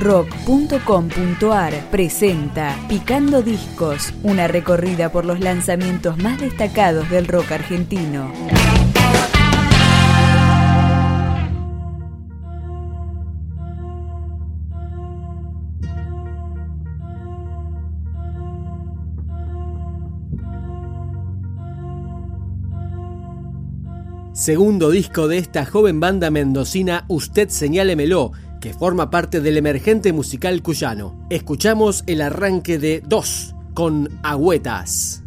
rock.com.ar presenta Picando Discos, una recorrida por los lanzamientos más destacados del rock argentino. Segundo disco de esta joven banda mendocina Usted Señálemelo, que forma parte del emergente musical cuyano. Escuchamos el arranque de Dos con Agüetas.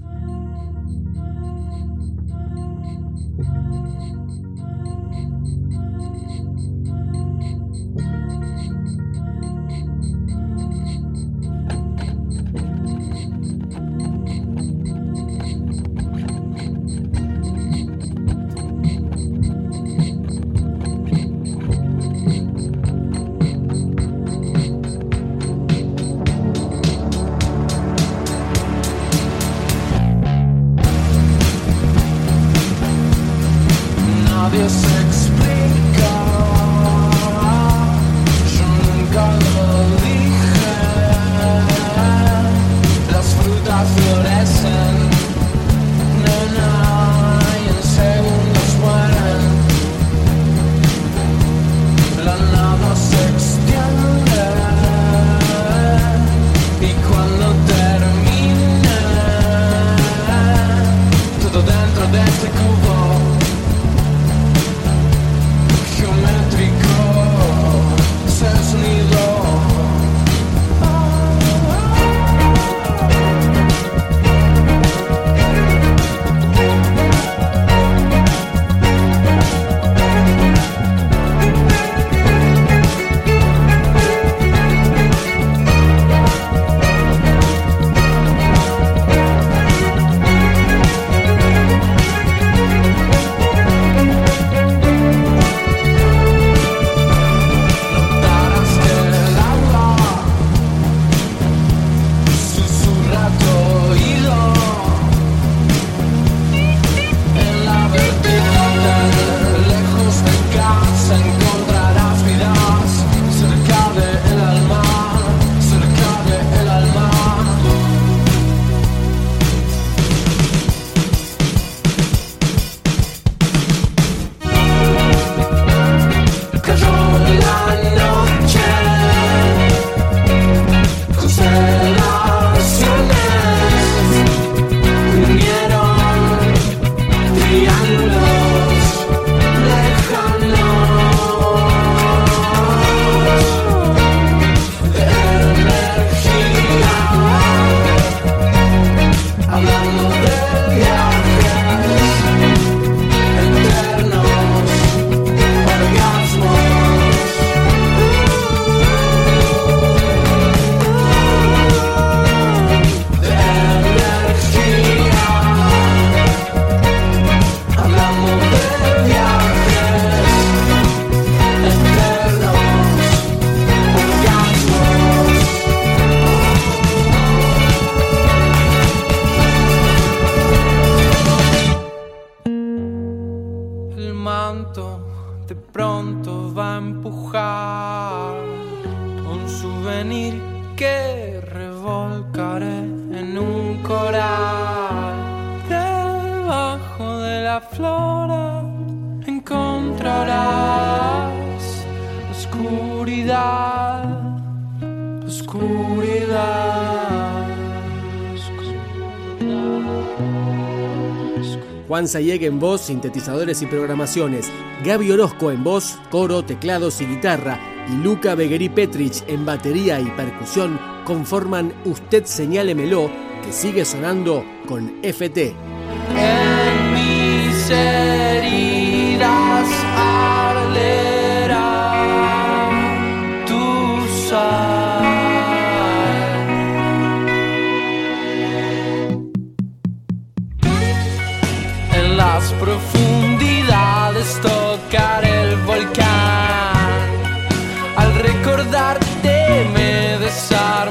Oscuridad, oscuridad. Juan Sayeg en voz, sintetizadores y programaciones, Gaby Orozco en voz, coro, teclados y guitarra, y Luca Beguerí Petrich en batería y percusión conforman Usted Señálemelo, que sigue sonando con FT. heridas las profundidades tocar el volcán. Al recordarte me desarmarás.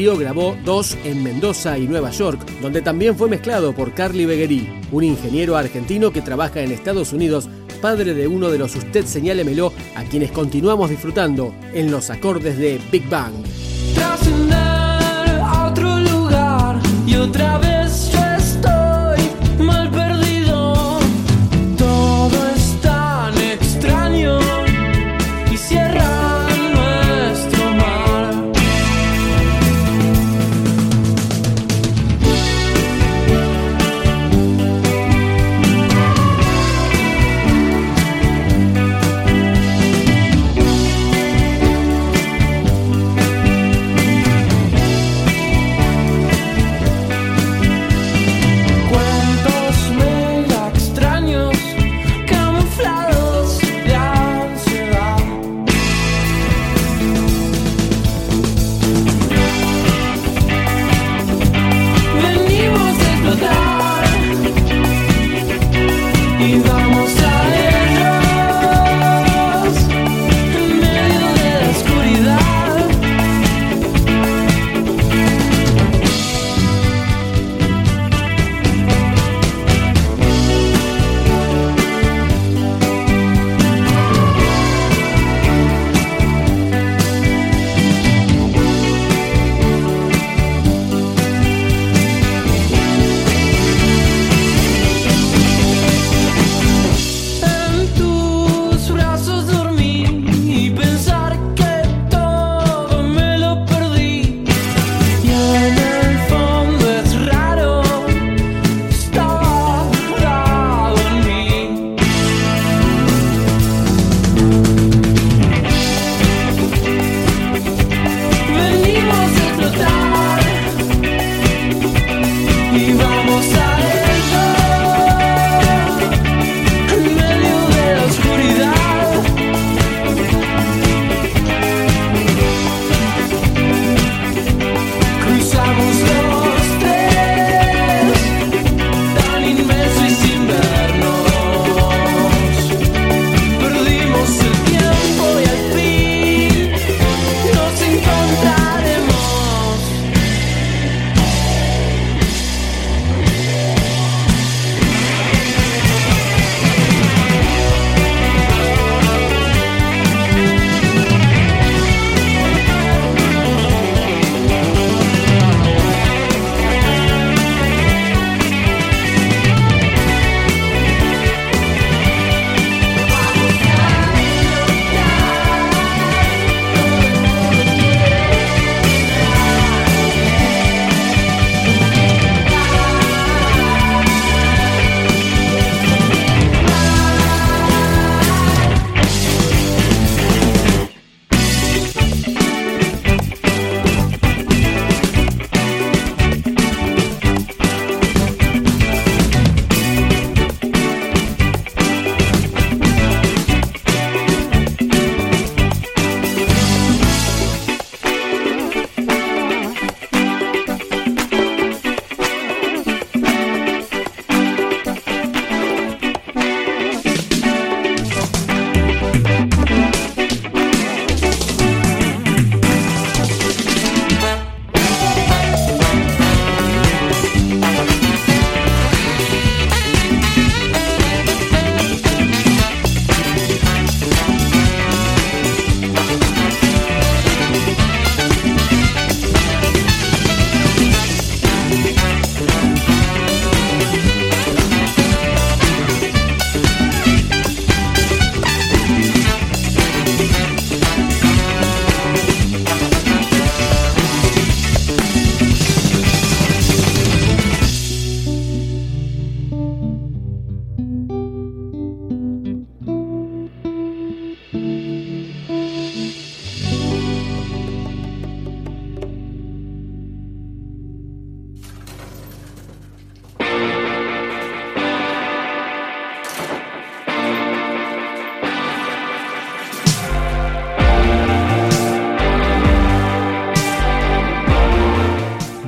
Grabó dos en Mendoza y Nueva York, donde también fue mezclado por Carly Beguerí, un ingeniero argentino que trabaja en Estados Unidos, padre de uno de los Usted Señálemelo, a quienes continuamos disfrutando en los acordes de Big Bang. A otro lugar y otra vez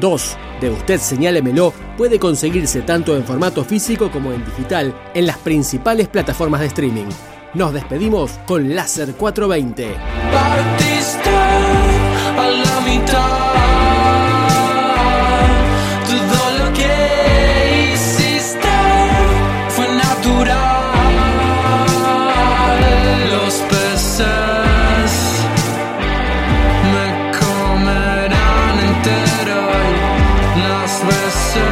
2 de Usted Señálemelo puede conseguirse tanto en formato físico como en digital en las principales plataformas de streaming. Nos despedimos con Láser 420. Partiste a la mitad. Lost my soul.